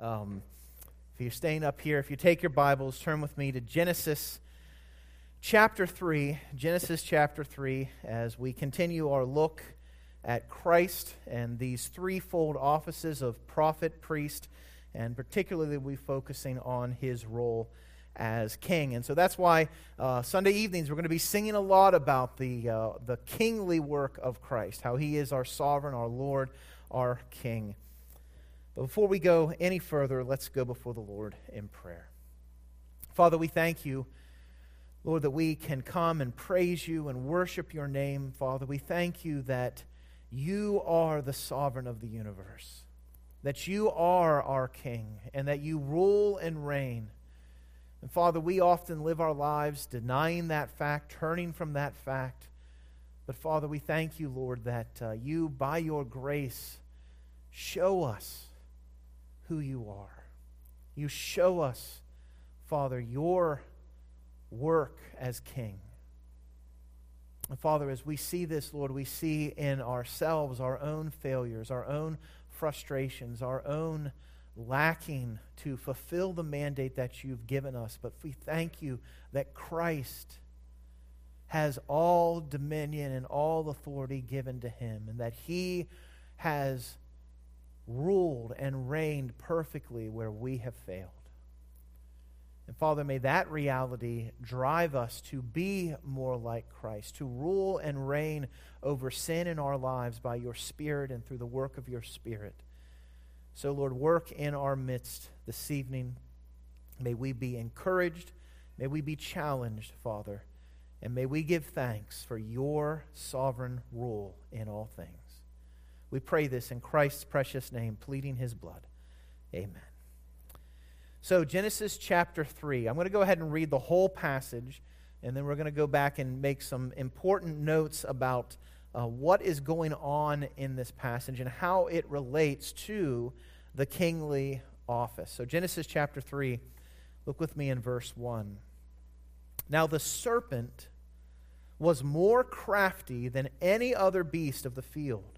Um, if you're staying up here, if you take your Bibles, turn with me to Genesis chapter 3. Genesis chapter 3, as we continue our look at Christ and these threefold offices of prophet, priest, and particularly we focusing on his role as king. And so that's why uh, Sunday evenings we're going to be singing a lot about the, uh, the kingly work of Christ, how he is our sovereign, our Lord, our King. But before we go any further, let's go before the Lord in prayer. Father, we thank you, Lord, that we can come and praise you and worship your name. Father, we thank you that you are the sovereign of the universe, that you are our King, and that you rule and reign. And Father, we often live our lives denying that fact, turning from that fact. But Father, we thank you, Lord, that uh, you, by your grace, show us who you are. You show us, Father, your work as King. And Father, as we see this, Lord, we see in ourselves our own failures, our own frustrations, our own lacking to fulfill the mandate that you've given us. But we thank you that Christ has all dominion and all authority given to him, and that he has ruled and reigned perfectly where we have failed. And Father, may that reality drive us to be more like Christ, to rule and reign over sin in our lives by your Spirit and through the work of your Spirit. So, Lord, work in our midst this evening. May we be encouraged. May we be challenged, Father. And may we give thanks for your sovereign rule in all things. We pray this in Christ's precious name, pleading his blood. Amen. So, Genesis chapter 3. I'm going to go ahead and read the whole passage, and then we're going to go back and make some important notes about uh, what is going on in this passage and how it relates to the kingly office. So, Genesis chapter 3, look with me in verse 1. Now, the serpent was more crafty than any other beast of the field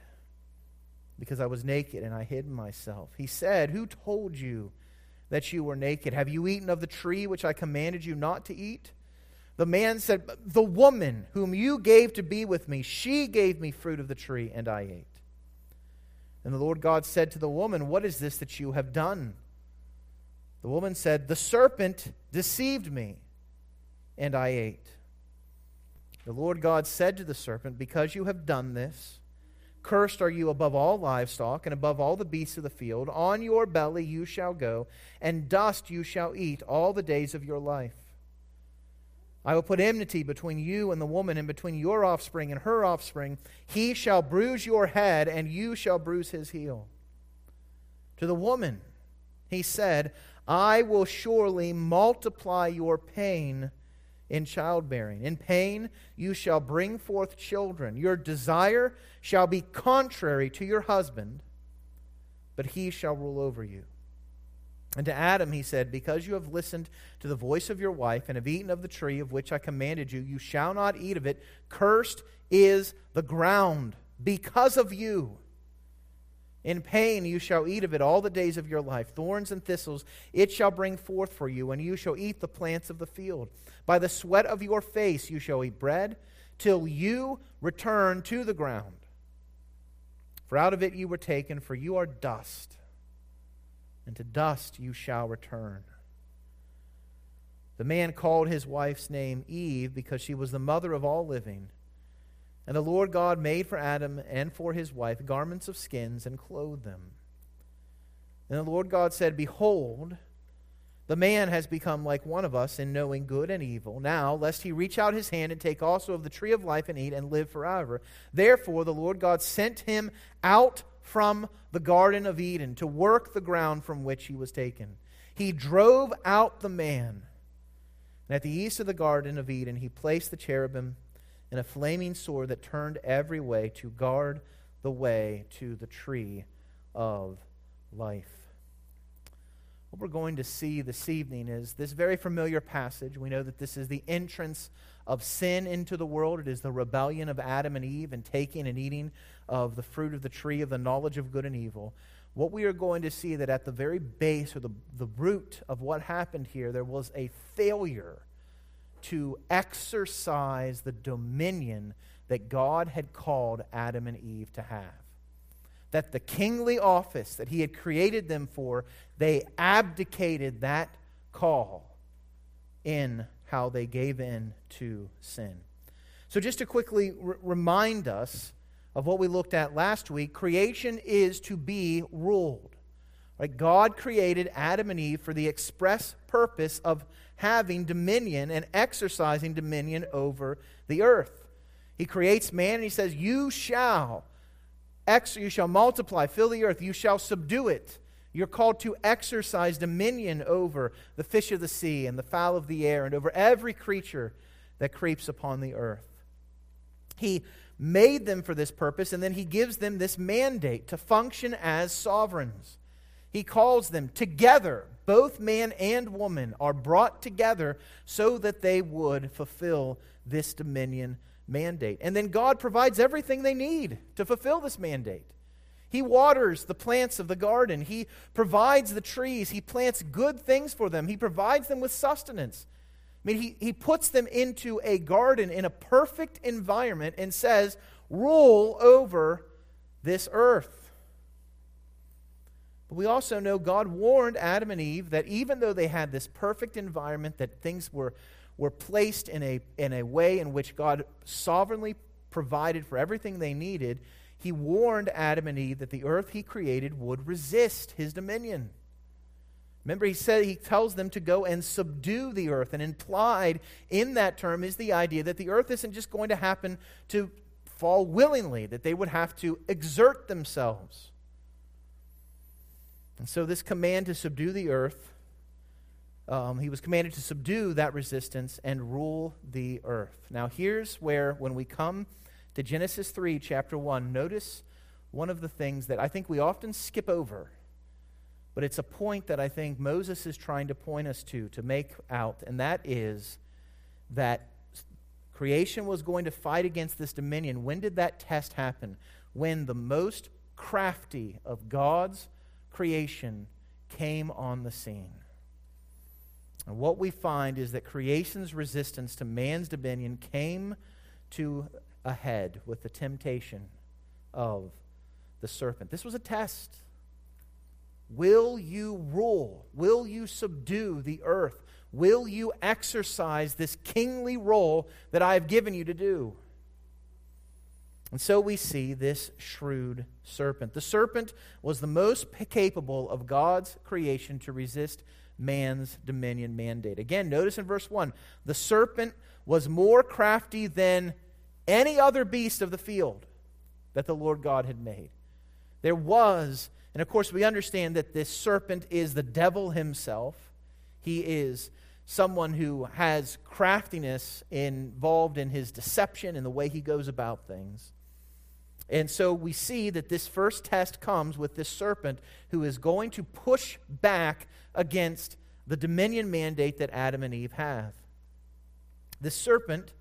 because I was naked and I hid myself. He said, Who told you that you were naked? Have you eaten of the tree which I commanded you not to eat? The man said, The woman whom you gave to be with me, she gave me fruit of the tree, and I ate. And the Lord God said to the woman, What is this that you have done? The woman said, The serpent deceived me, and I ate. The Lord God said to the serpent, Because you have done this, Cursed are you above all livestock and above all the beasts of the field. On your belly you shall go, and dust you shall eat all the days of your life. I will put enmity between you and the woman, and between your offspring and her offspring. He shall bruise your head, and you shall bruise his heel. To the woman, he said, I will surely multiply your pain in childbearing. In pain you shall bring forth children. Your desire shall be contrary to your husband, but he shall rule over you. And to Adam he said, Because you have listened to the voice of your wife and have eaten of the tree of which I commanded you, you shall not eat of it. Cursed is the ground because of you. In pain you shall eat of it all the days of your life. Thorns and thistles it shall bring forth for you, and you shall eat the plants of the field. By the sweat of your face you shall eat bread, till you return to the ground. For out of it you were taken, for you are dust, and to dust you shall return. The man called his wife's name Eve because she was the mother of all living. And the Lord God made for Adam and for his wife garments of skins and clothed them. And the Lord God said, Behold, the man has become like one of us in knowing good and evil. Now, lest he reach out his hand and take also of the tree of life and eat and live forever. Therefore, the Lord God sent him out from the Garden of Eden to work the ground from which he was taken. He drove out the man. And at the east of the Garden of Eden, he placed the cherubim and a flaming sword that turned every way to guard the way to the tree of life. What we're going to see this evening is this very familiar passage. We know that this is the entrance of sin into the world. It is the rebellion of Adam and Eve and taking and eating of the fruit of the tree of the knowledge of good and evil. What we are going to see that at the very base or the, the root of what happened here, there was a failure to exercise the dominion that God had called Adam and Eve to have. That the kingly office that He had created them for, they abdicated that call in how they gave in to sin. So, just to quickly r- remind us of what we looked at last week, creation is to be ruled. Right? God created Adam and Eve for the express purpose of having dominion and exercising dominion over the earth. He creates man and he says, You shall ex- you shall multiply, fill the earth, you shall subdue it. You're called to exercise dominion over the fish of the sea and the fowl of the air and over every creature that creeps upon the earth. He made them for this purpose, and then he gives them this mandate to function as sovereigns. He calls them together both man and woman are brought together so that they would fulfill this dominion mandate. And then God provides everything they need to fulfill this mandate. He waters the plants of the garden. He provides the trees. He plants good things for them. He provides them with sustenance. I mean, he, he puts them into a garden in a perfect environment and says, rule over this earth. But we also know God warned Adam and Eve that even though they had this perfect environment, that things were, were placed in a, in a way in which God sovereignly provided for everything they needed, he warned Adam and Eve that the earth he created would resist his dominion. Remember, he said he tells them to go and subdue the earth, and implied in that term is the idea that the earth isn't just going to happen to fall willingly, that they would have to exert themselves. And so, this command to subdue the earth, um, he was commanded to subdue that resistance and rule the earth. Now, here's where, when we come to Genesis 3, chapter 1, notice one of the things that I think we often skip over, but it's a point that I think Moses is trying to point us to, to make out, and that is that creation was going to fight against this dominion. When did that test happen? When the most crafty of God's creation came on the scene. And what we find is that creation's resistance to man's dominion came to a head with the temptation of the serpent. This was a test. Will you rule? Will you subdue the earth? Will you exercise this kingly role that I have given you to do? And so we see this shrewd serpent. The serpent was the most capable of God's creation to resist man's dominion mandate. Again, notice in verse 1 the serpent was more crafty than any other beast of the field that the Lord God had made. There was, and of course, we understand that this serpent is the devil himself. He is someone who has craftiness involved in his deception and the way he goes about things. And so we see that this first test comes with this serpent who is going to push back against the dominion mandate that Adam and Eve have. This serpent,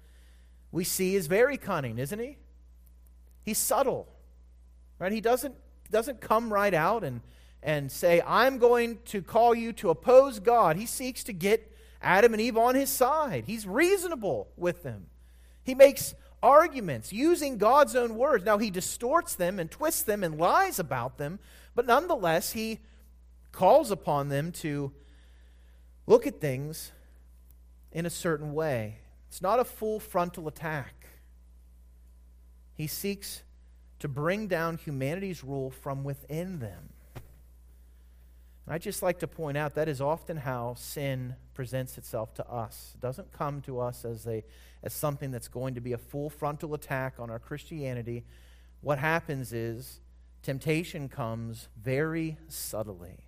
we see, is very cunning, isn't he? He's subtle. Right? He doesn't, doesn't come right out and, and say, I'm going to call you to oppose God. He seeks to get Adam and Eve on his side. He's reasonable with them. He makes arguments using God's own words. Now, he distorts them and twists them and lies about them, but nonetheless, he calls upon them to look at things in a certain way. It's not a full frontal attack. He seeks to bring down humanity's rule from within them. I just like to point out that is often how sin presents itself to us. It doesn't come to us as, a, as something that's going to be a full frontal attack on our Christianity. What happens is temptation comes very subtly.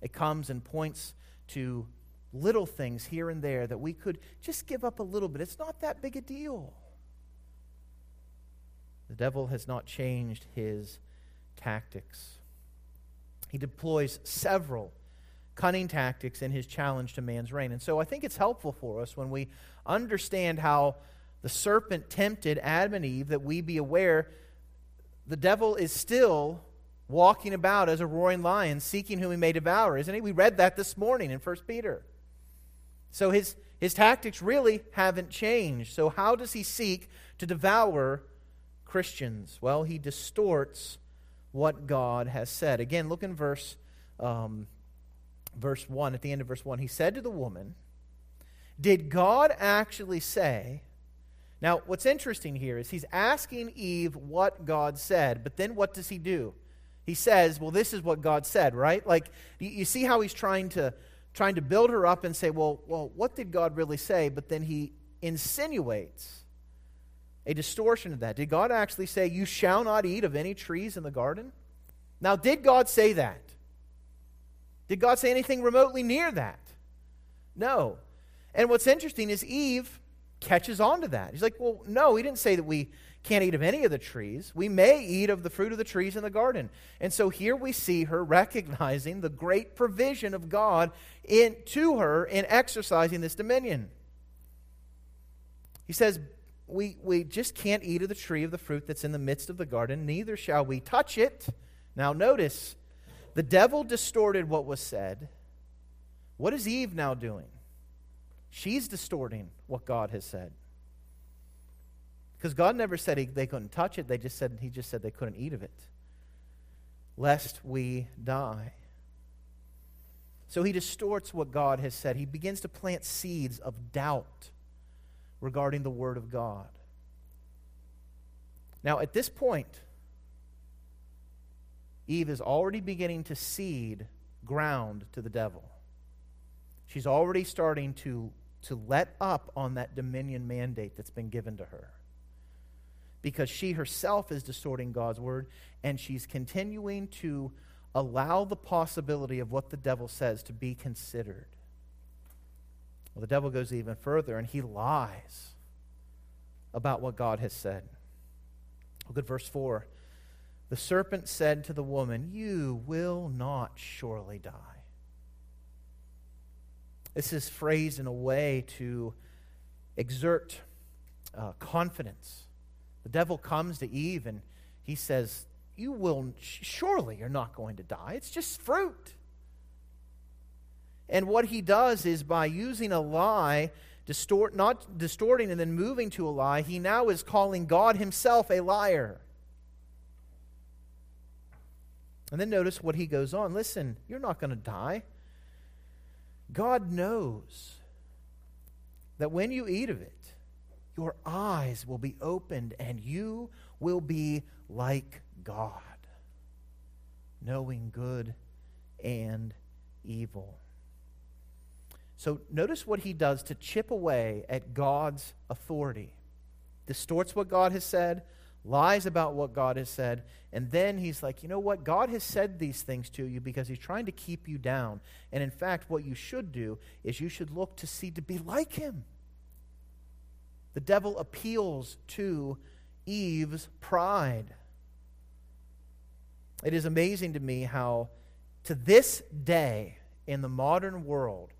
It comes and points to little things here and there that we could just give up a little bit. It's not that big a deal. The devil has not changed his tactics. He deploys several cunning tactics in his challenge to man's reign. And so I think it's helpful for us when we understand how the serpent tempted Adam and Eve that we be aware the devil is still walking about as a roaring lion, seeking whom he may devour, isn't he? We read that this morning in 1 Peter. So his, his tactics really haven't changed. So, how does he seek to devour Christians? Well, he distorts what God has said. Again, look in verse, um, verse 1, at the end of verse 1. He said to the woman, Did God actually say, now, what's interesting here is he's asking Eve what God said, but then what does he do? He says, Well, this is what God said, right? Like, you, see how he's trying to trying to build her up and say, well, well, what did God really say? But then he insinuates a distortion of that. Did God actually say, You shall not eat of any trees in the garden? Now, did God say that? Did God say anything remotely near that? No. And what's interesting is Eve catches on to that. He's like, Well, no, he didn't say that we can't eat of any of the trees. We may eat of the fruit of the trees in the garden. And so here we see her recognizing the great provision of God in, to her in exercising this dominion. He says, we, we just can't eat of the tree of the fruit that's in the midst of the garden, neither shall we touch it. Now, notice, the devil distorted what was said. What is Eve now doing? She's distorting what God has said. Because God never said he, they couldn't touch it, they just said, He just said they couldn't eat of it, lest we die. So he distorts what God has said. He begins to plant seeds of doubt regarding the Word of God. Now, at this point, Eve is already beginning to cede ground to the devil. She's already starting to, to let up on that dominion mandate that's been given to her because she herself is distorting God's word and she's continuing to allow the possibility of what the devil says to be considered. Well, the devil goes even further and he lies about what God has said. Look at verse 4. The serpent said to the woman, You will not surely die. This is phrased in a way to exert uh, confidence the devil comes to Eve and he says, You will, surely you're not going to die. It's just fruit. And what he does is by using a lie, distort, not distorting and then moving to a lie, he now is calling God himself a liar. And then notice what he goes on. Listen, you're not going to die. God knows that when you eat of it, your eyes will be opened and you will be like God, knowing good and evil. So notice what he does to chip away at God's authority. Distorts what God has said, lies about what God has said, and then he's like, you know what? God has said these things to you because he's trying to keep you down. And in fact, what you should do is you should look to see to be like him. The devil appeals to Eve's pride. It is amazing to me how, to this day, in the modern world,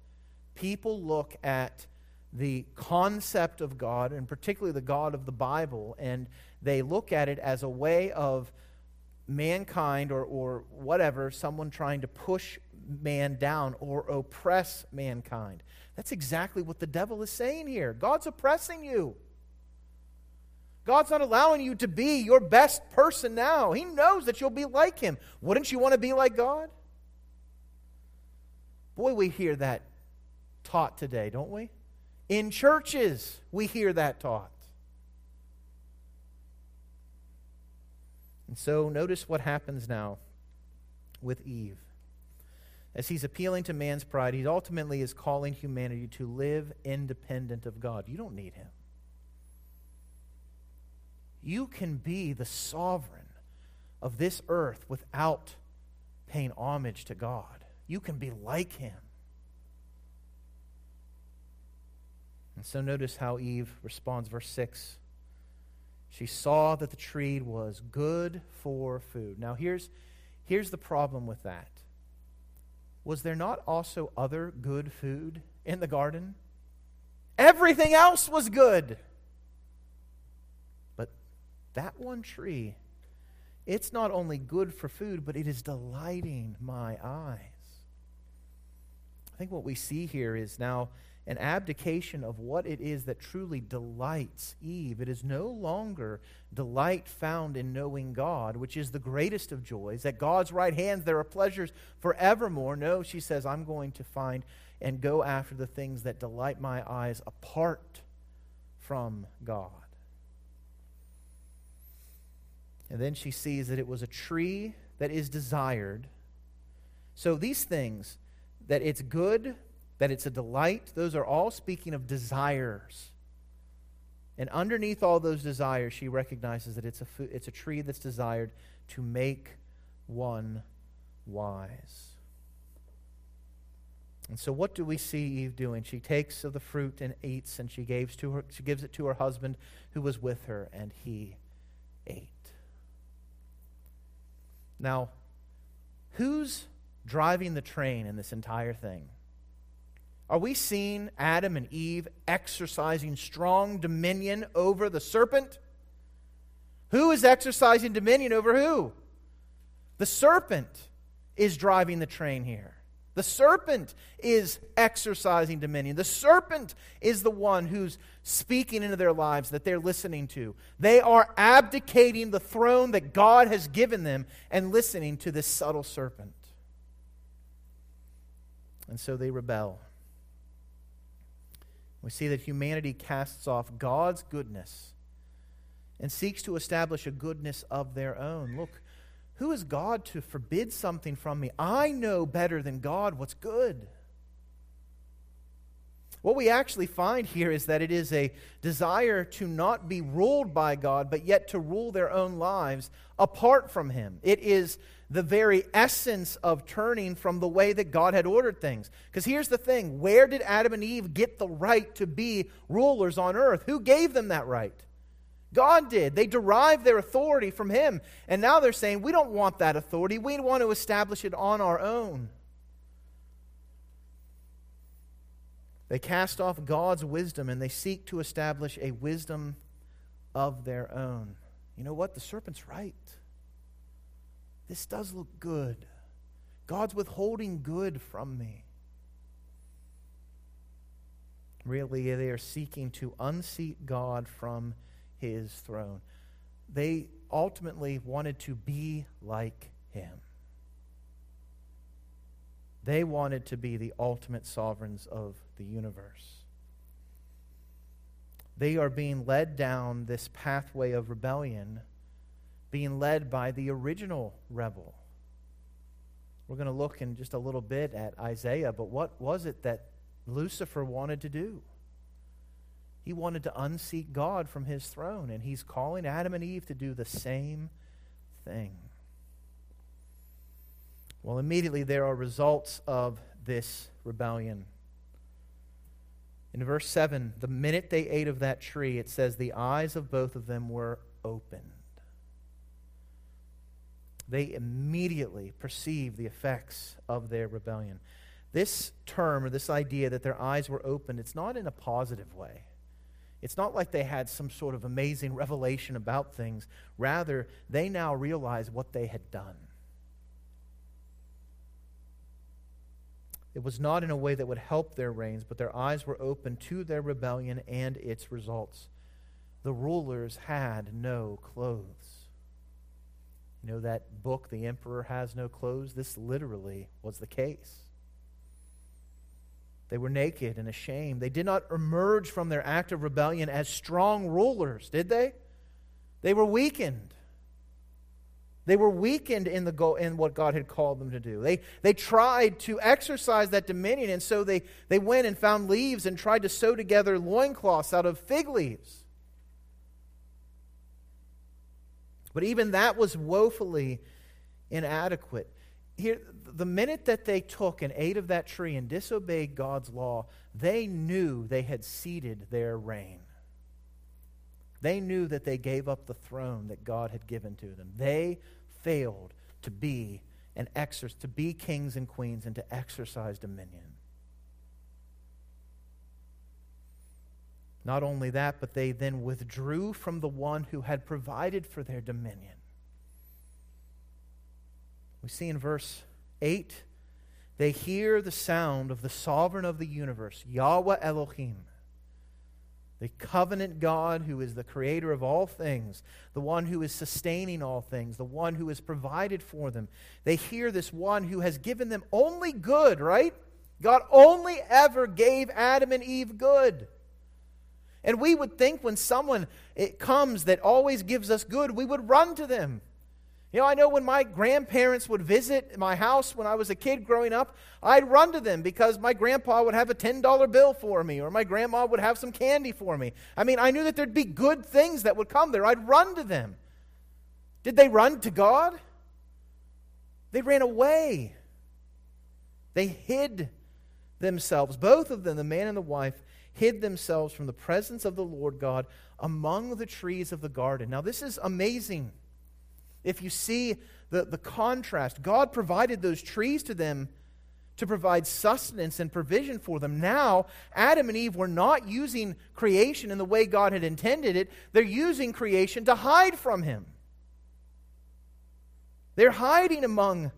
people look at the concept of God, and particularly the God of the Bible, and they look at it as a way of mankind or, or whatever, someone trying to push man down or oppress mankind. That's exactly what the devil is saying here. God's oppressing you. God's not allowing you to be your best person now. He knows that you'll be like Him. Wouldn't you want to be like God? Boy, we hear that taught today, don't we? In churches, we hear that taught. And so notice what happens now with Eve. As he's appealing to man's pride, he ultimately is calling humanity to live independent of God. You don't need him. You can be the sovereign of this earth without paying homage to God. You can be like him. And so notice how Eve responds, verse 6. She saw that the tree was good for food. Now, here's, here's the problem with that. Was there not also other good food in the garden? Everything else was good. But that one tree, it's not only good for food, but it is delighting my eyes. I think what we see here is now an abdication of what it is that truly delights Eve. It is no longer delight found in knowing God, which is the greatest of joys. At God's right hand, there are pleasures forevermore. No, she says, I'm going to find and go after the things that delight my eyes apart from God. And then she sees that it was a tree that is desired. So these things, that it's good, that it's a delight, those are all speaking of desires. And underneath all those desires, she recognizes that it's a, it's a tree that's desired to make one wise. And so, what do we see Eve doing? She takes of the fruit and eats, and she gives, to her, she gives it to her husband who was with her, and he ate. Now, who's driving the train in this entire thing? Are we seeing Adam and Eve exercising strong dominion over the serpent? Who is exercising dominion over who? The serpent is driving the train here. The serpent is exercising dominion. The serpent is the one who's speaking into their lives that they're listening to. They are abdicating the throne that God has given them and listening to this subtle serpent. And so they rebel. We see that humanity casts off God's goodness and seeks to establish a goodness of their own. Look, who is God to forbid something from me? I know better than God what's good. What we actually find here is that it is a desire to not be ruled by God, but yet to rule their own lives apart from Him. It is the very essence of turning from the way that God had ordered things. Because here's the thing where did Adam and Eve get the right to be rulers on earth? Who gave them that right? God did. They derived their authority from Him. And now they're saying, we don't want that authority. We want to establish it on our own. They cast off God's wisdom and they seek to establish a wisdom of their own. You know what? The serpent's right. This does look good. God's withholding good from me. Really, they are seeking to unseat God from his throne. They ultimately wanted to be like him. They wanted to be the ultimate sovereigns of the universe. They are being led down this pathway of rebellion, being led by the original rebel. We're going to look in just a little bit at Isaiah, but what was it that Lucifer wanted to do? He wanted to unseat God from his throne, and he's calling Adam and Eve to do the same thing. Well, immediately there are results of this rebellion. In verse 7, the minute they ate of that tree, it says the eyes of both of them were opened. They immediately perceived the effects of their rebellion. This term, or this idea that their eyes were opened, it's not in a positive way. It's not like they had some sort of amazing revelation about things. Rather, they now realize what they had done. It was not in a way that would help their reigns, but their eyes were open to their rebellion and its results. The rulers had no clothes. You know that book, The Emperor Has No Clothes? This literally was the case. They were naked and ashamed. They did not emerge from their act of rebellion as strong rulers, did they? They were weakened. They were weakened in, the go- in what God had called them to do. They, they tried to exercise that dominion, and so they, they went and found leaves and tried to sew together loincloths out of fig leaves. But even that was woefully inadequate. Here, the minute that they took and ate of that tree and disobeyed God's law, they knew they had ceded their reign. They knew that they gave up the throne that God had given to them. They failed to be and to be kings and queens and to exercise dominion. Not only that, but they then withdrew from the one who had provided for their dominion. We see in verse 8 they hear the sound of the sovereign of the universe, Yahweh Elohim the covenant God who is the creator of all things, the one who is sustaining all things, the one who has provided for them. They hear this one who has given them only good, right? God only ever gave Adam and Eve good. And we would think when someone it comes that always gives us good, we would run to them. You know, I know when my grandparents would visit my house when I was a kid growing up, I'd run to them because my grandpa would have a $10 bill for me or my grandma would have some candy for me. I mean, I knew that there'd be good things that would come there. I'd run to them. Did they run to God? They ran away. They hid themselves. Both of them, the man and the wife, hid themselves from the presence of the Lord God among the trees of the garden. Now, this is amazing if you see the, the contrast, God provided those trees to them to provide sustenance and provision for them. Now, Adam and Eve were not using creation in the way God had intended it, they're using creation to hide from Him. They're hiding among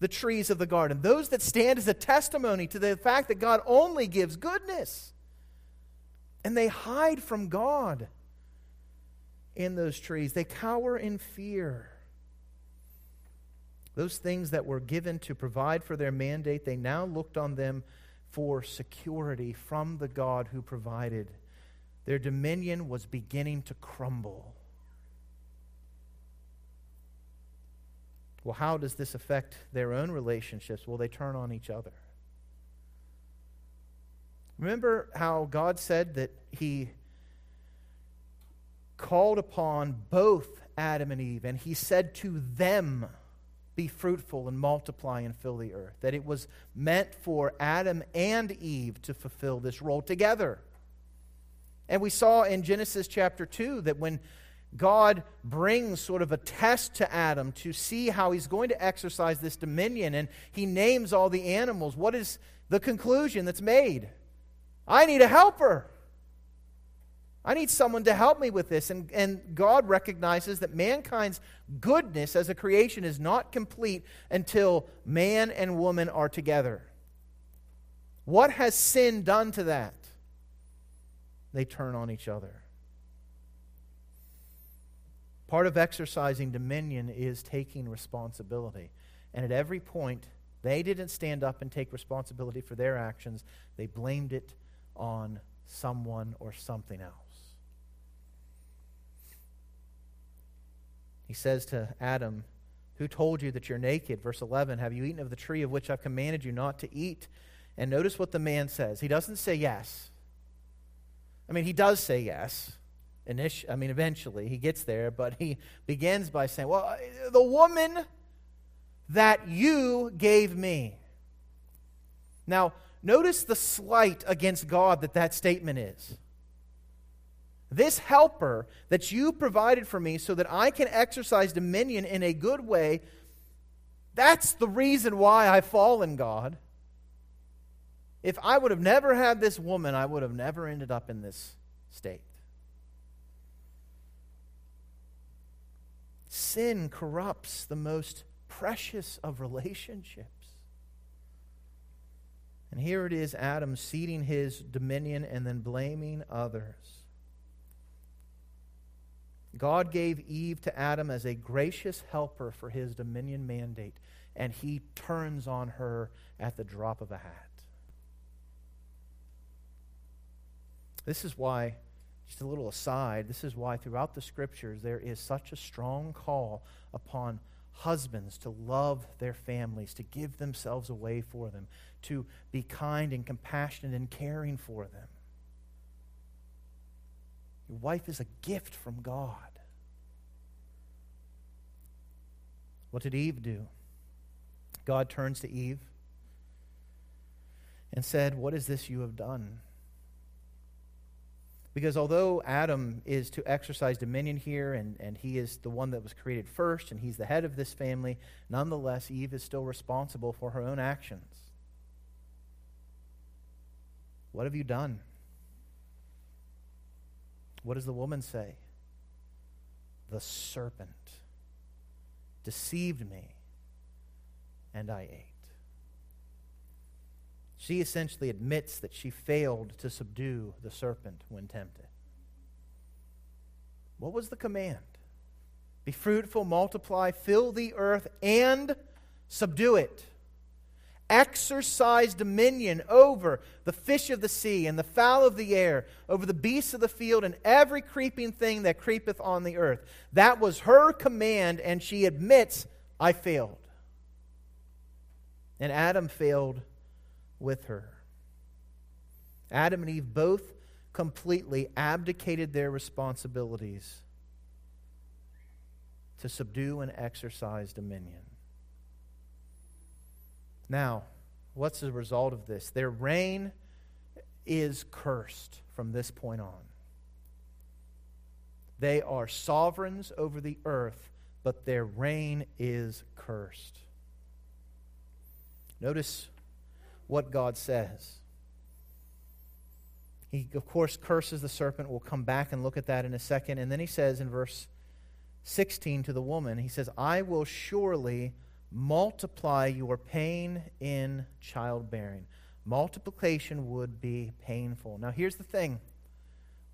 the trees of the garden, those that stand as a testimony to the fact that God only gives goodness. And they hide from God in those trees, they cower in fear. Those things that were given to provide for their mandate, they now looked on them for security from the God who provided. Their dominion was beginning to crumble. Well, how does this affect their own relationships? Well, they turn on each other. Remember how God said that He called upon both Adam and Eve, and He said to them, be fruitful and multiply and fill the earth. That it was meant for Adam and Eve to fulfill this role together. And we saw in Genesis chapter 2 that when God brings sort of a test to Adam to see how he's going to exercise this dominion, and he names all the animals, what is the conclusion that's made? I need a helper. I need someone to help me with this. And, and God recognizes that mankind's goodness as a creation is not complete until man and woman are together. What has sin done to that? They turn on each other. Part of exercising dominion is taking responsibility. And at every point, they didn't stand up and take responsibility for their actions, they blamed it on someone or something else. He says to Adam, Who told you that you're naked? Verse 11, Have you eaten of the tree of which I've commanded you not to eat? And notice what the man says. He doesn't say yes. I mean, he does say yes. Initi- I mean, eventually he gets there, but he begins by saying, Well, the woman that you gave me. Now, notice the slight against God that that statement is. this helper that you provided for me so that I can exercise dominion in a good way, that's the reason why I've fallen, God. If I would have never had this woman, I would have never ended up in this state. Sin corrupts the most precious of relationships. And here it is Adam ceding his dominion and then blaming others. God gave Eve to Adam as a gracious helper for his dominion mandate, and he turns on her at the drop of a hat. This is why, just a little aside, this is why throughout the scriptures there is such a strong call upon husbands to love their families, to give themselves away for them, to be kind and compassionate and caring for them. Your wife is a gift from God. What did Eve do? God turns to Eve and said, What is this you have done? Because although Adam is to exercise dominion here, and, and he is the one that was created first, and he's the head of this family, nonetheless, Eve is still responsible for her own actions. What have you done? What does the woman say? The serpent deceived me, and I ate. She essentially admits that she failed to subdue the serpent when tempted. What was the command? Be fruitful, multiply, fill the earth, and subdue it. Exercise dominion over the fish of the sea and the fowl of the air, over the beasts of the field, and every creeping thing that creepeth on the earth. That was her command, and she admits, I failed. And Adam failed with her. Adam and Eve both completely abdicated their responsibilities to subdue and exercise dominion. Now, what's the result of this? Their reign is cursed from this point on. They are sovereigns over the earth, but their reign is cursed. Notice what God says. He, of course, curses the serpent. We'll come back and look at that in a second. And then he says in verse 16 to the woman, he says, I will surely multiply your pain in childbearing. Multiplication would be painful. Now, here's the thing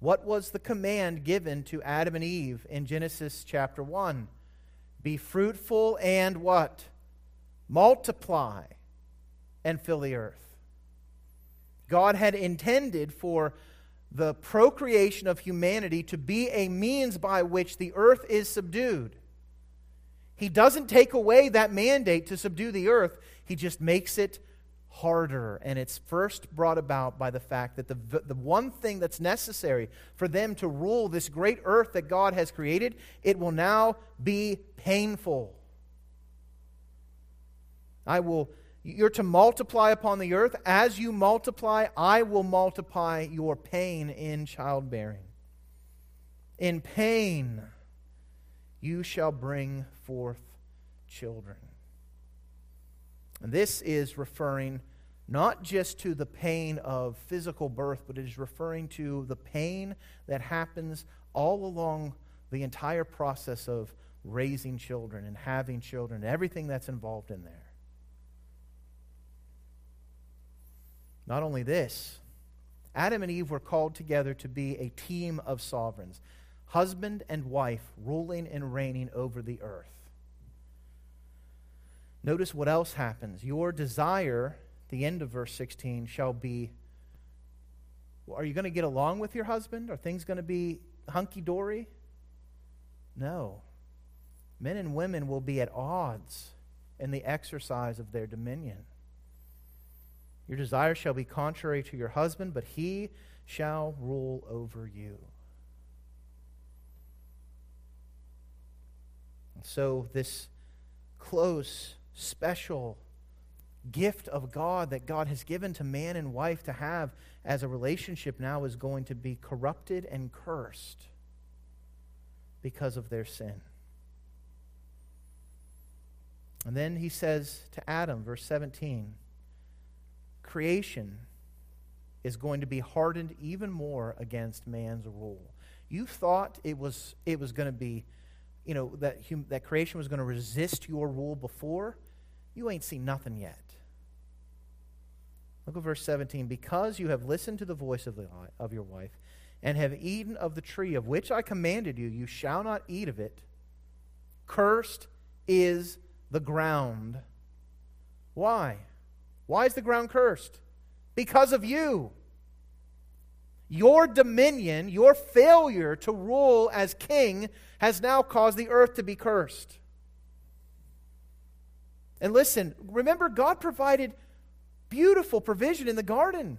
what was the command given to Adam and Eve in Genesis chapter 1? Be fruitful and what? Multiply and fill the earth. God had intended for the procreation of humanity to be a means by which the earth is subdued. He doesn't take away that mandate to subdue the earth, he just makes it harder. And it's first brought about by the fact that the, the one thing that's necessary for them to rule this great earth that God has created, it will now be painful. I will you're to multiply upon the earth. As you multiply, I will multiply your pain in childbearing. In pain, you shall bring forth children. And this is referring not just to the pain of physical birth, but it is referring to the pain that happens all along the entire process of raising children and having children, everything that's involved in there. Not only this, Adam and Eve were called together to be a team of sovereigns, husband and wife ruling and reigning over the earth. Notice what else happens. Your desire, the end of verse 16, shall be are you going to get along with your husband? Are things going to be hunky dory? No. Men and women will be at odds in the exercise of their dominion. Your desire shall be contrary to your husband, but he shall rule over you. And so, this close, special gift of God that God has given to man and wife to have as a relationship now is going to be corrupted and cursed because of their sin. And then he says to Adam, verse 17, creation is going to be hardened even more against man's rule. You thought it was, it was going to be, you know, that, hum, that creation was going to resist your rule before. You ain't seen nothing yet. Look at verse 17. Because you have listened to the voice of, the, of your wife and have eaten of the tree of which I commanded you, you shall not eat of it. Cursed is the ground. Why? Why is the ground cursed? Because of you. Your dominion, your failure to rule as king, has now caused the earth to be cursed. And listen, remember, God provided beautiful provision in the garden.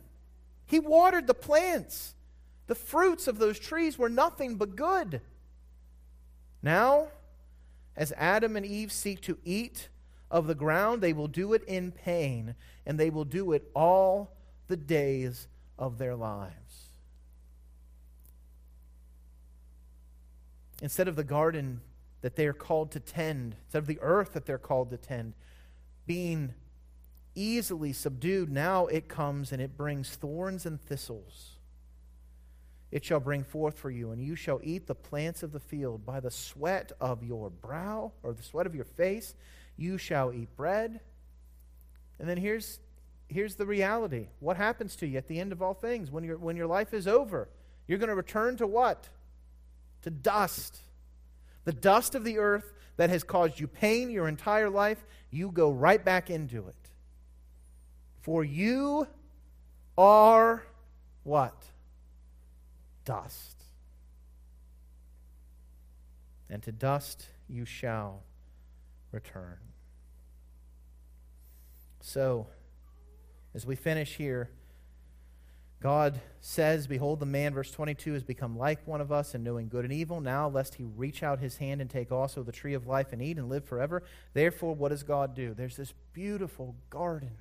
He watered the plants. The fruits of those trees were nothing but good. Now, as Adam and Eve seek to eat of the ground, they will do it in pain, and they will do it all the days of their lives. Instead of the garden that they are called to tend, instead of the earth that they're called to tend, being easily subdued, now it comes and it brings thorns and thistles. It shall bring forth for you, and you shall eat the plants of the field. By the sweat of your brow, or the sweat of your face, you shall eat bread. And then here's, here's the reality. What happens to you at the end of all things? When, you when your life is over, you're going to return to what? To dust. The dust of the earth that has caused you pain your entire life, you go right back into it. For you are what? Dust. And to dust you shall return. So, as we finish here, God says, Behold, the man, verse 22, has become like one of us in knowing good and evil. Now, lest he reach out his hand and take also the tree of life and eat and live forever. Therefore, what does God do? There's this beautiful garden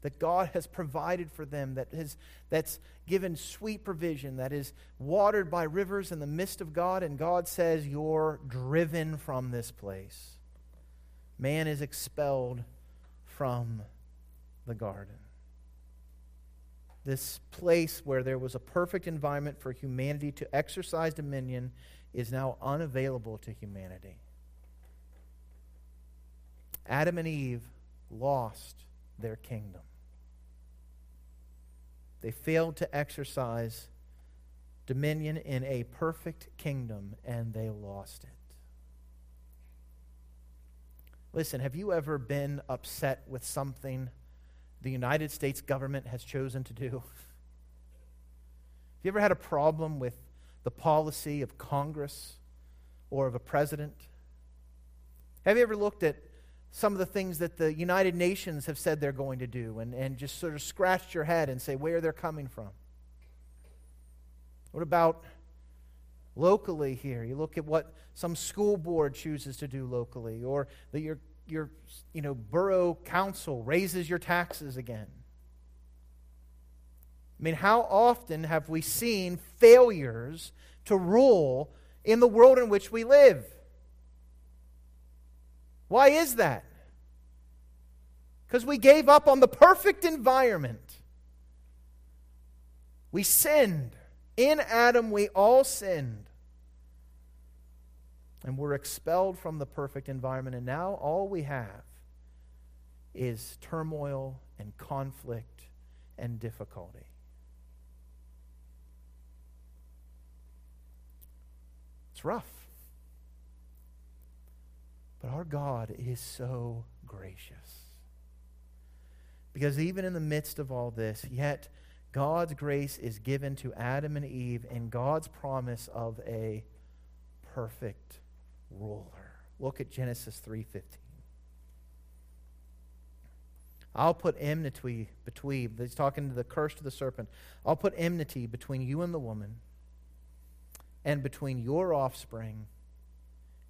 that God has provided for them, that has, that's given sweet provision, that is watered by rivers in the midst of God. And God says, You're driven from this place. Man is expelled from the garden this place where there was a perfect environment for humanity to exercise dominion is now unavailable to humanity. Adam and Eve lost their kingdom. They failed to exercise dominion in a perfect kingdom, and they lost it. Listen, have you ever been upset with something the United States government has chosen to do? Have you ever had a problem with the policy of Congress or of a president? Have you ever looked at some of the things that the United Nations have said they're going to do and, and just sort of scratched your head and say where are they're coming from? What about locally here? You look at what some school board chooses to do locally, or that your your you know, borough council raises your taxes again. I mean, how often have we seen failures to rule in the world in which we live? Why is that? Because we gave up on the perfect environment. We sinned. In Adam, we all sinned and we're expelled from the perfect environment, and now all we have is turmoil and conflict and difficulty. It's rough. But our God is so gracious. Because even in the midst of all this, yet God's grace is given to Adam and Eve in God's promise of a perfect ruler. Look at Genesis 3:15. I'll put enmity between, he's talking to the curse to the serpent. I'll put enmity between you and the woman, and between your offspring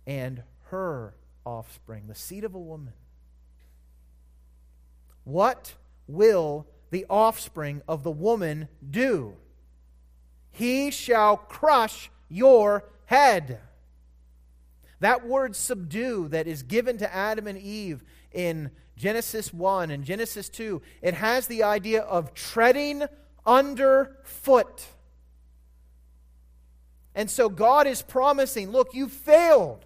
and her offspring, the seed of a woman. What will the offspring of the woman do? He shall crush your head. That word subdue that is given to Adam and Eve in Genesis 1 and Genesis 2, it has the idea of treading underfoot. And so God is promising look, you failed.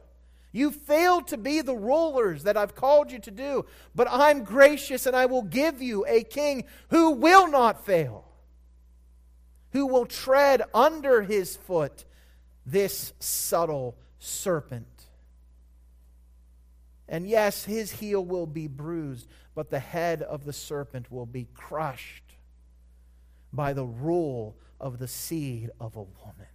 You failed to be the rulers that I've called you to do, but I'm gracious and I will give you a king who will not fail, who will tread under his foot this subtle serpent. And yes, his heel will be bruised, but the head of the serpent will be crushed by the rule of the seed of a woman.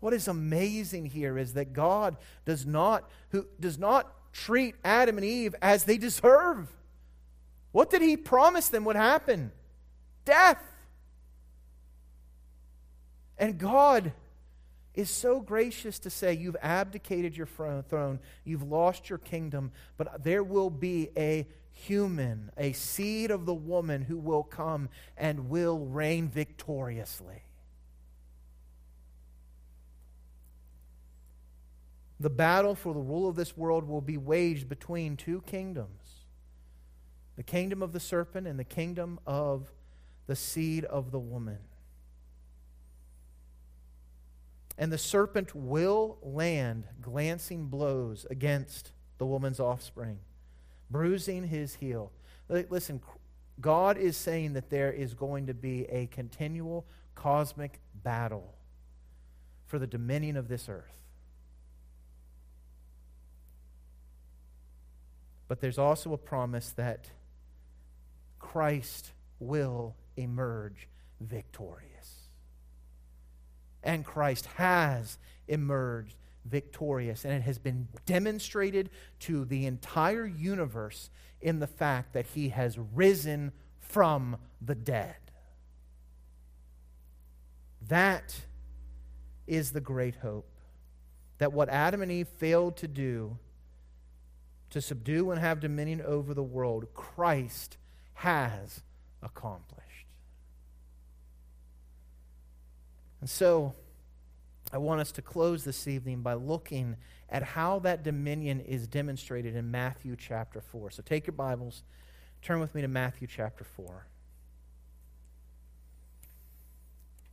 What is amazing here is that God does not, who, does not treat Adam and Eve as they deserve. What did he promise them would happen? Death. And God is so gracious to say, You've abdicated your throne, you've lost your kingdom, but there will be a human, a seed of the woman who will come and will reign victoriously. The battle for the rule of this world will be waged between two kingdoms the kingdom of the serpent and the kingdom of the seed of the woman. And the serpent will land glancing blows against the woman's offspring, bruising his heel. Listen, God is saying that there is going to be a continual cosmic battle for the dominion of this earth. But there's also a promise that Christ will emerge victorious and Christ has emerged victorious. And it has been demonstrated to the entire universe in the fact that he has risen from the dead. That is the great hope. That what Adam and Eve failed to do, to subdue and have dominion over the world, Christ has accomplished. And so, I want us to close this evening by looking at how that dominion is demonstrated in Matthew chapter 4. So take your Bibles, turn with me to Matthew chapter 4.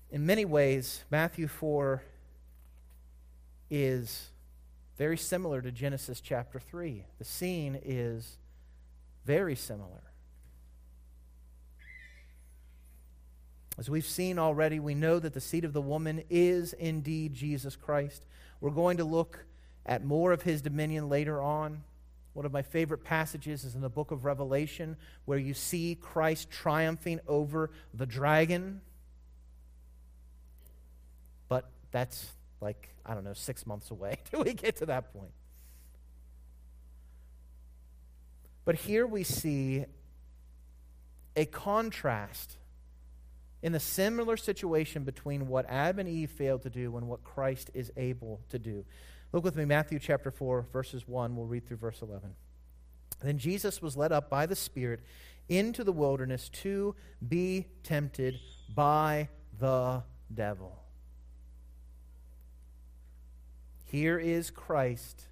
In many ways, Matthew 4 is very similar to Genesis chapter 3. The scene is very similar. As we've seen already, we know that the seed of the woman is indeed Jesus Christ. We're going to look at more of his dominion later on. One of my favorite passages is in the book of Revelation, where you see Christ triumphing over the dragon. But that's like, I don't know, six months away till we get to that point. But here we see a contrast in the similar situation between what Adam and Eve failed to do and what Christ is able to do. Look with me, Matthew chapter 4, verses 1. We'll read through verse 11. Then Jesus was led up by the Spirit into the wilderness to be tempted by the devil. Here is Christ,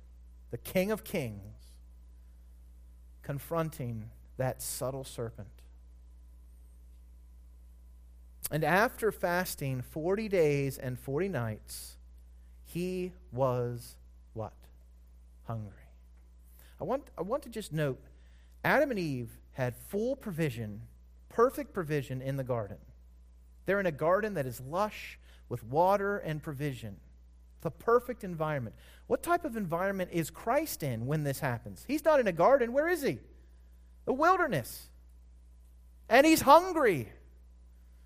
the King of Kings, confronting that subtle serpent. And after fasting 40 days and 40 nights, he was what? Hungry. I want, I want to just note Adam and Eve had full provision, perfect provision in the garden. They're in a garden that is lush with water and provision. The perfect environment. What type of environment is Christ in when this happens? He's not in a garden. Where is he? The wilderness. And he's hungry.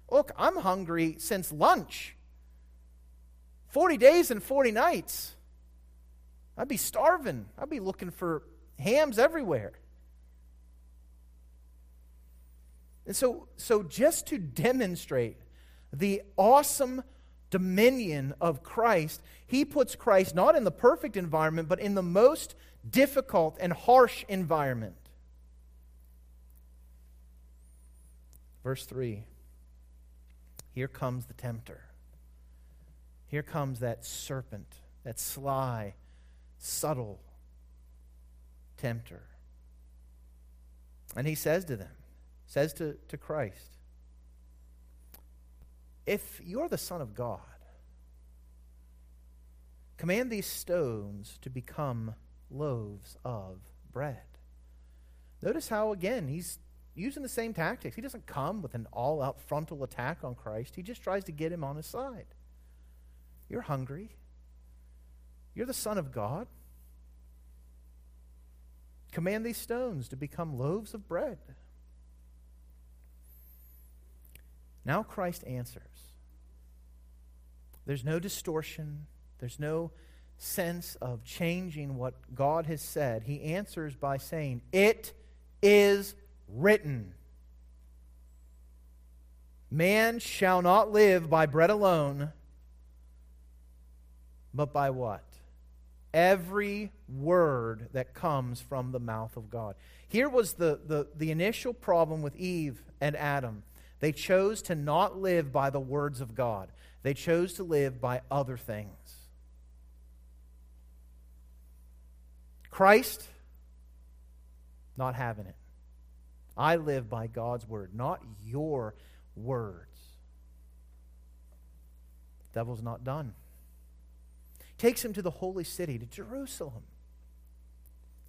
Look, I'm hungry since lunch. 40 days and 40 nights. I'd be starving. I'd be looking for hams everywhere. And so, so just to demonstrate the awesome dominion of Christ, he puts Christ not in the perfect environment, but in the most difficult and harsh environment. Verse 3 Here comes the tempter. Here comes that serpent, that sly, subtle tempter. And he says to them, says to, to Christ, If you're the Son of God, command these stones to become loaves of bread. Notice how, again, he's using the same tactics. He doesn't come with an all out frontal attack on Christ, he just tries to get him on his side. You're hungry, you're the Son of God. Command these stones to become loaves of bread. Now Christ answers. There's no distortion, there's no sense of changing what God has said. He answers by saying, It is written. Man shall not live by bread alone, but by what? Every word that comes from the mouth of God. Here was the, the, the initial problem with Eve and Adam. They chose to not live by the words of God, they chose to live by other things. Christ, not having it. I live by God's word, not your words. The devil's not done. Takes him to the holy city, to Jerusalem.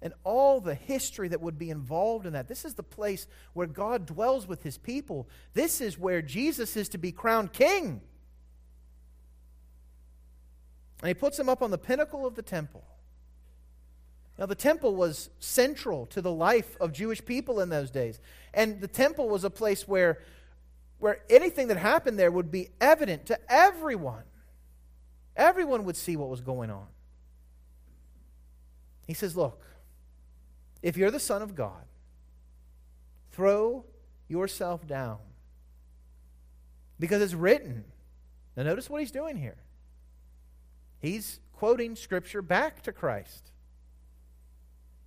And all the history that would be involved in that. This is the place where God dwells with his people. This is where Jesus is to be crowned king. And he puts him up on the pinnacle of the temple. Now, the temple was central to the life of Jewish people in those days. And the temple was a place where, where anything that happened there would be evident to everyone. Everyone would see what was going on. He says, Look, if you're the Son of God, throw yourself down. Because it's written. Now, notice what he's doing here. He's quoting Scripture back to Christ.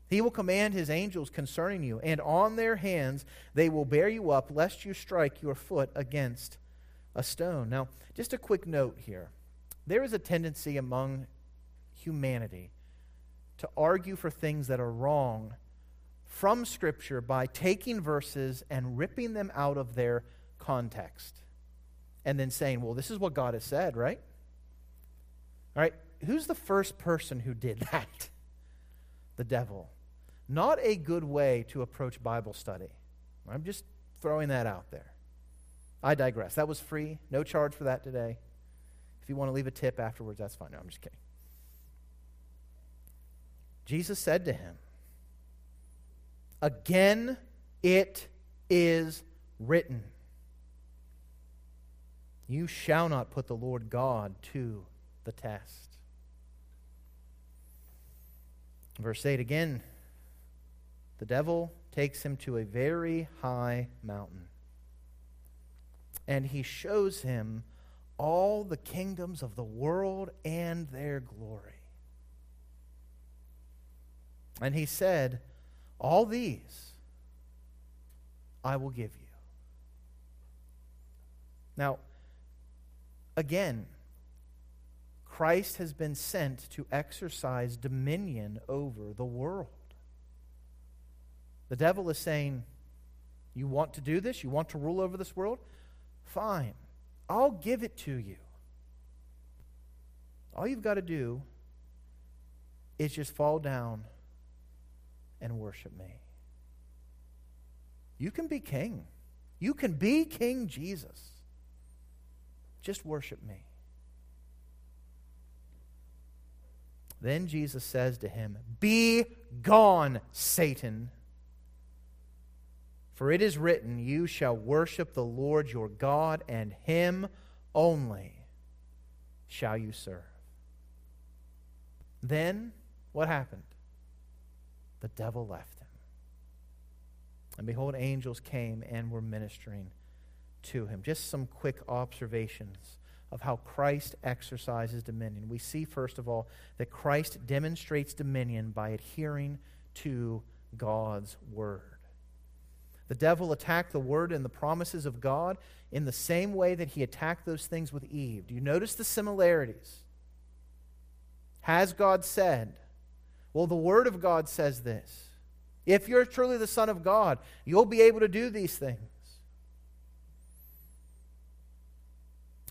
He will command his angels concerning you, and on their hands they will bear you up, lest you strike your foot against a stone. Now, just a quick note here. There is a tendency among humanity to argue for things that are wrong from Scripture by taking verses and ripping them out of their context and then saying, well, this is what God has said, right? All right, who's the first person who did that? The devil. Not a good way to approach Bible study. I'm just throwing that out there. I digress. That was free. No charge for that today. If you want to leave a tip afterwards, that's fine. No, I'm just kidding. Jesus said to him, Again, it is written, You shall not put the Lord God to the test. Verse 8 again the devil takes him to a very high mountain. And he shows him all the kingdoms of the world and their glory. And he said, All these I will give you. Now, again, Christ has been sent to exercise dominion over the world. The devil is saying, You want to do this? You want to rule over this world? Fine. I'll give it to you. All you've got to do is just fall down and worship me. You can be king. You can be King Jesus. Just worship me. Then Jesus says to him, Be gone, Satan. For it is written, You shall worship the Lord your God, and him only shall you serve. Then, what happened? The devil left him. And behold, angels came and were ministering to him. Just some quick observations of how Christ exercises dominion. We see, first of all, that Christ demonstrates dominion by adhering to God's word. The devil attacked the word and the promises of God in the same way that he attacked those things with Eve. Do you notice the similarities? Has God said? Well, the word of God says this. If you're truly the Son of God, you'll be able to do these things.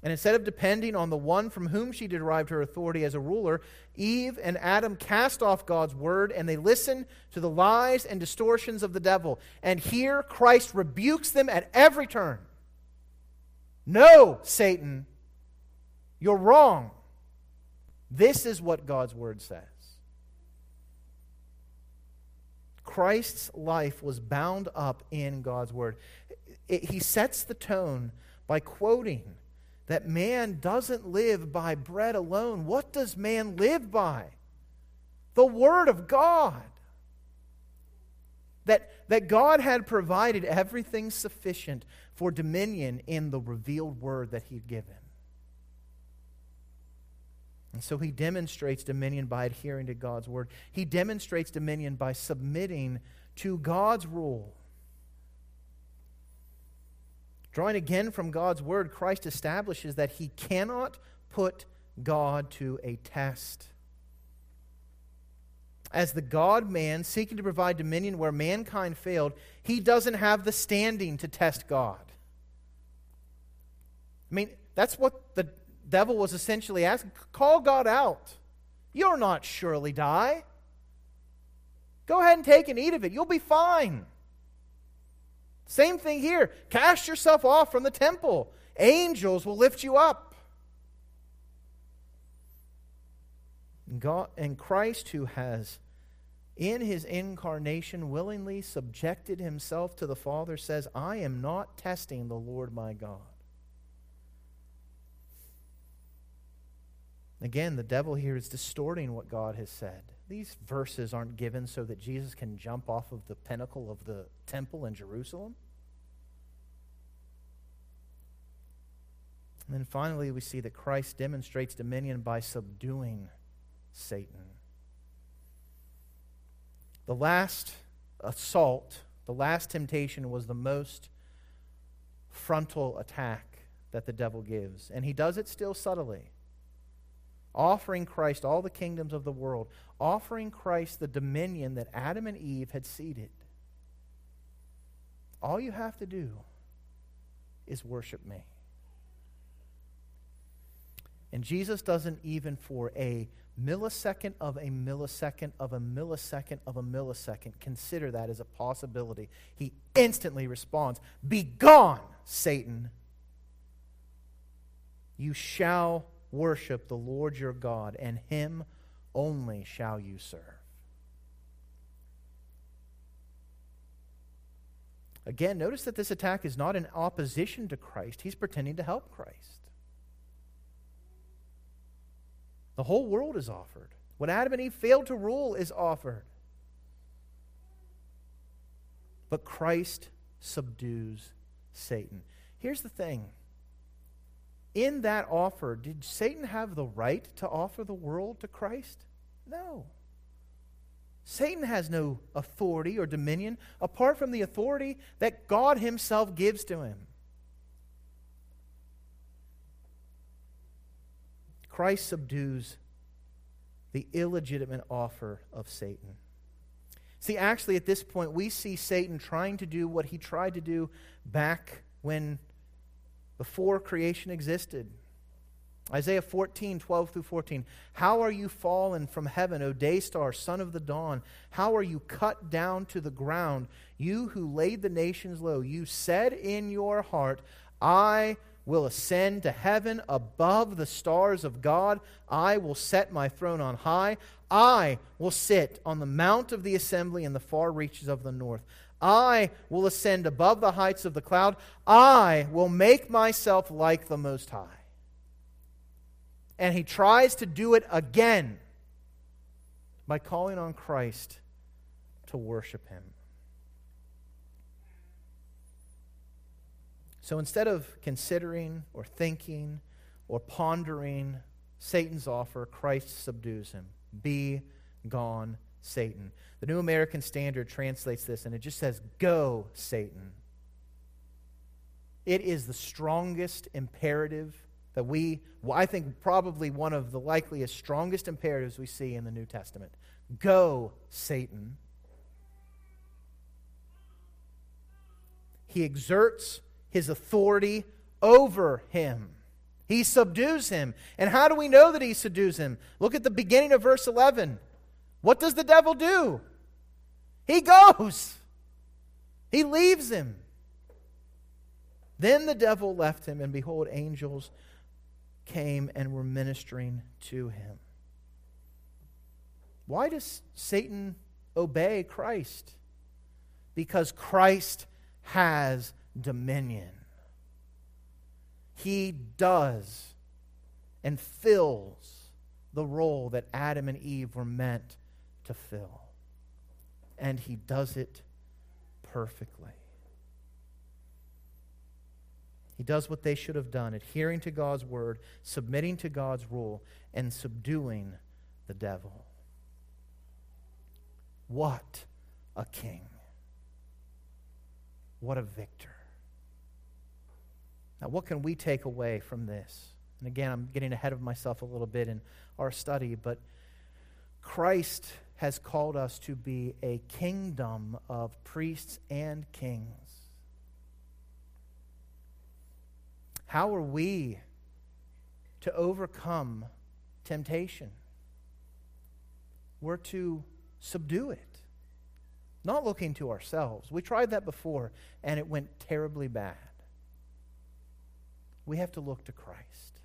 And instead of depending on the one from whom she derived her authority as a ruler, Eve and Adam cast off God's word and they listened to the lies and distortions of the devil. And here Christ rebukes them at every turn. No, Satan, you're wrong. This is what God's word says. Christ's life was bound up in God's word. It, he sets the tone by quoting that man doesn't live by bread alone. What does man live by? The Word of God. That, that God had provided everything sufficient for dominion in the revealed Word that He'd given. And so he demonstrates dominion by adhering to God's word. He demonstrates dominion by submitting to God's rule. Drawing again from God's word, Christ establishes that he cannot put God to a test. As the God man seeking to provide dominion where mankind failed, he doesn't have the standing to test God. I mean, that's what the devil was essentially asking. Call God out. You'll not surely die. Go ahead and take and eat of it. You'll be fine. Same thing here. Cast yourself off from the temple. Angels will lift you up. God and Christ, who has in his incarnation willingly subjected himself to the Father, says, I am not testing the Lord my God. Again, the devil here is distorting what God has said. These verses aren't given so that Jesus can jump off of the pinnacle of the temple in Jerusalem. And then finally, we see that Christ demonstrates dominion by subduing Satan. The last assault, the last temptation, was the most frontal attack that the devil gives. And he does it still subtly offering Christ all the kingdoms of the world, offering Christ the dominion that Adam and Eve had ceded. All you have to do is worship me. And Jesus doesn't even for a millisecond of a millisecond of a millisecond of a millisecond consider that as a possibility. He instantly responds, Be gone, Satan. You shall worship the Lord your God, and him only shall you serve. Again, notice that this attack is not in opposition to Christ, he's pretending to help Christ. The whole world is offered. What Adam and Eve failed to rule is offered. But Christ subdues Satan. Here's the thing in that offer, did Satan have the right to offer the world to Christ? No. Satan has no authority or dominion apart from the authority that God Himself gives to him. Christ subdues the illegitimate offer of Satan. See, actually, at this point, we see Satan trying to do what he tried to do back when before creation existed. Isaiah 14, 12 through 14. How are you fallen from heaven, O day star, son of the dawn? How are you cut down to the ground, you who laid the nations low? You said in your heart, I will ascend to heaven above the stars of God. I will set my throne on high. I will sit on the mount of the assembly in the far reaches of the north. I will ascend above the heights of the cloud. I will make myself like the Most High. And he tries to do it again by calling on Christ to worship him. So instead of considering or thinking or pondering Satan's offer, Christ subdues him. Be gone, Satan. The New American Standard translates this and it just says, Go, Satan. It is the strongest imperative that we, well, I think, probably one of the likeliest, strongest imperatives we see in the New Testament. Go, Satan. He exerts his authority over him. He subdues him. And how do we know that he subdues him? Look at the beginning of verse 11. What does the devil do? He goes, he leaves him. Then the devil left him, and behold, angels came and were ministering to him. Why does Satan obey Christ? Because Christ has dominion. He does and fills the role that Adam and Eve were meant to fill. And he does it perfectly. He does what they should have done, adhering to God's word, submitting to God's rule, and subduing the devil. What a king! What a victor. Now, what can we take away from this? And again, I'm getting ahead of myself a little bit in our study, but Christ has called us to be a kingdom of priests and kings. How are we to overcome temptation? We're to subdue it, not looking to ourselves. We tried that before, and it went terribly bad. We have to look to Christ.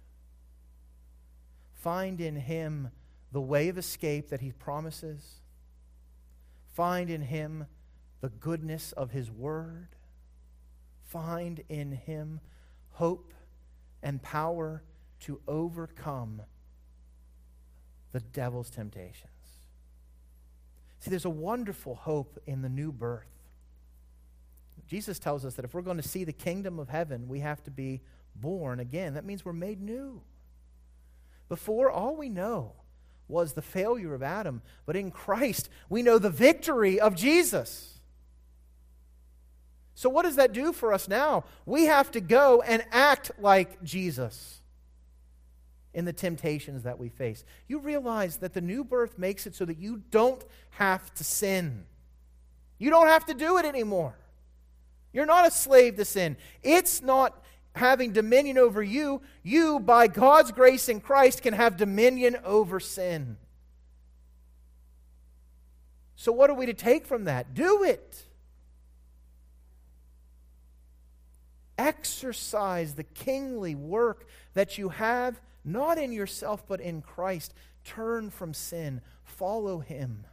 Find in Him the way of escape that He promises. Find in Him the goodness of His Word. Find in Him hope and power to overcome the devil's temptations. See, there's a wonderful hope in the new birth. Jesus tells us that if we're going to see the kingdom of heaven, we have to be born again. That means we're made new. Before, all we know was the failure of Adam, but in Christ, we know the victory of Jesus. So, what does that do for us now? We have to go and act like Jesus in the temptations that we face. You realize that the new birth makes it so that you don't have to sin. You don't have to do it anymore. You're not a slave to sin. It's not having dominion over you. You, by God's grace in Christ, can have dominion over sin. So, what are we to take from that? Do it. Exercise the kingly work that you have, not in yourself, but in Christ. Turn from sin, follow Him,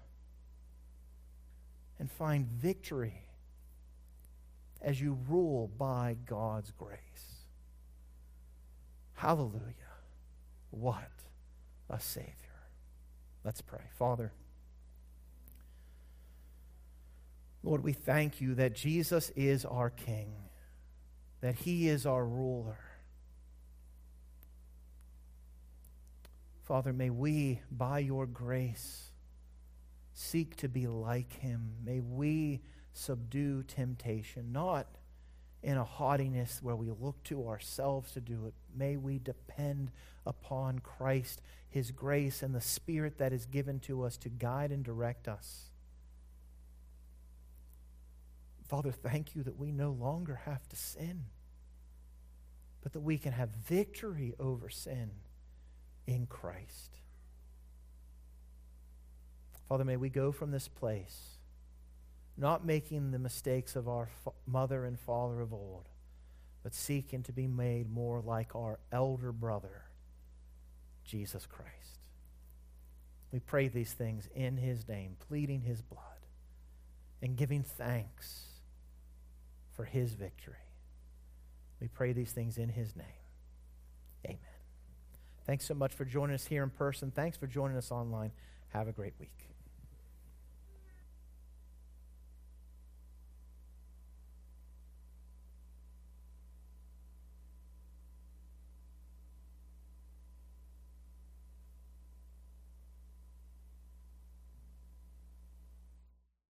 and find victory as you rule by God's grace. Hallelujah. What a Savior. Let's pray. Father, Lord, we thank you that Jesus is our King that He is our ruler. Father, may we, by your grace, seek to be like Him. May we subdue temptation, not in a haughtiness where we look to ourselves to do it. May we depend upon Christ, His grace, and the Spirit that is given to us to guide and direct us. Father, thank you that we no longer have to sin but that we can have victory over sin in Christ. Father, may we go from this place not making the mistakes of our mother and father of old, but seeking to be made more like our elder brother, Jesus Christ. We pray these things in his name, pleading his blood, and giving thanks for his victory. We pray these things in his name. Amen. Thanks so much for joining us here in person. Thanks for joining us online. Have a great week.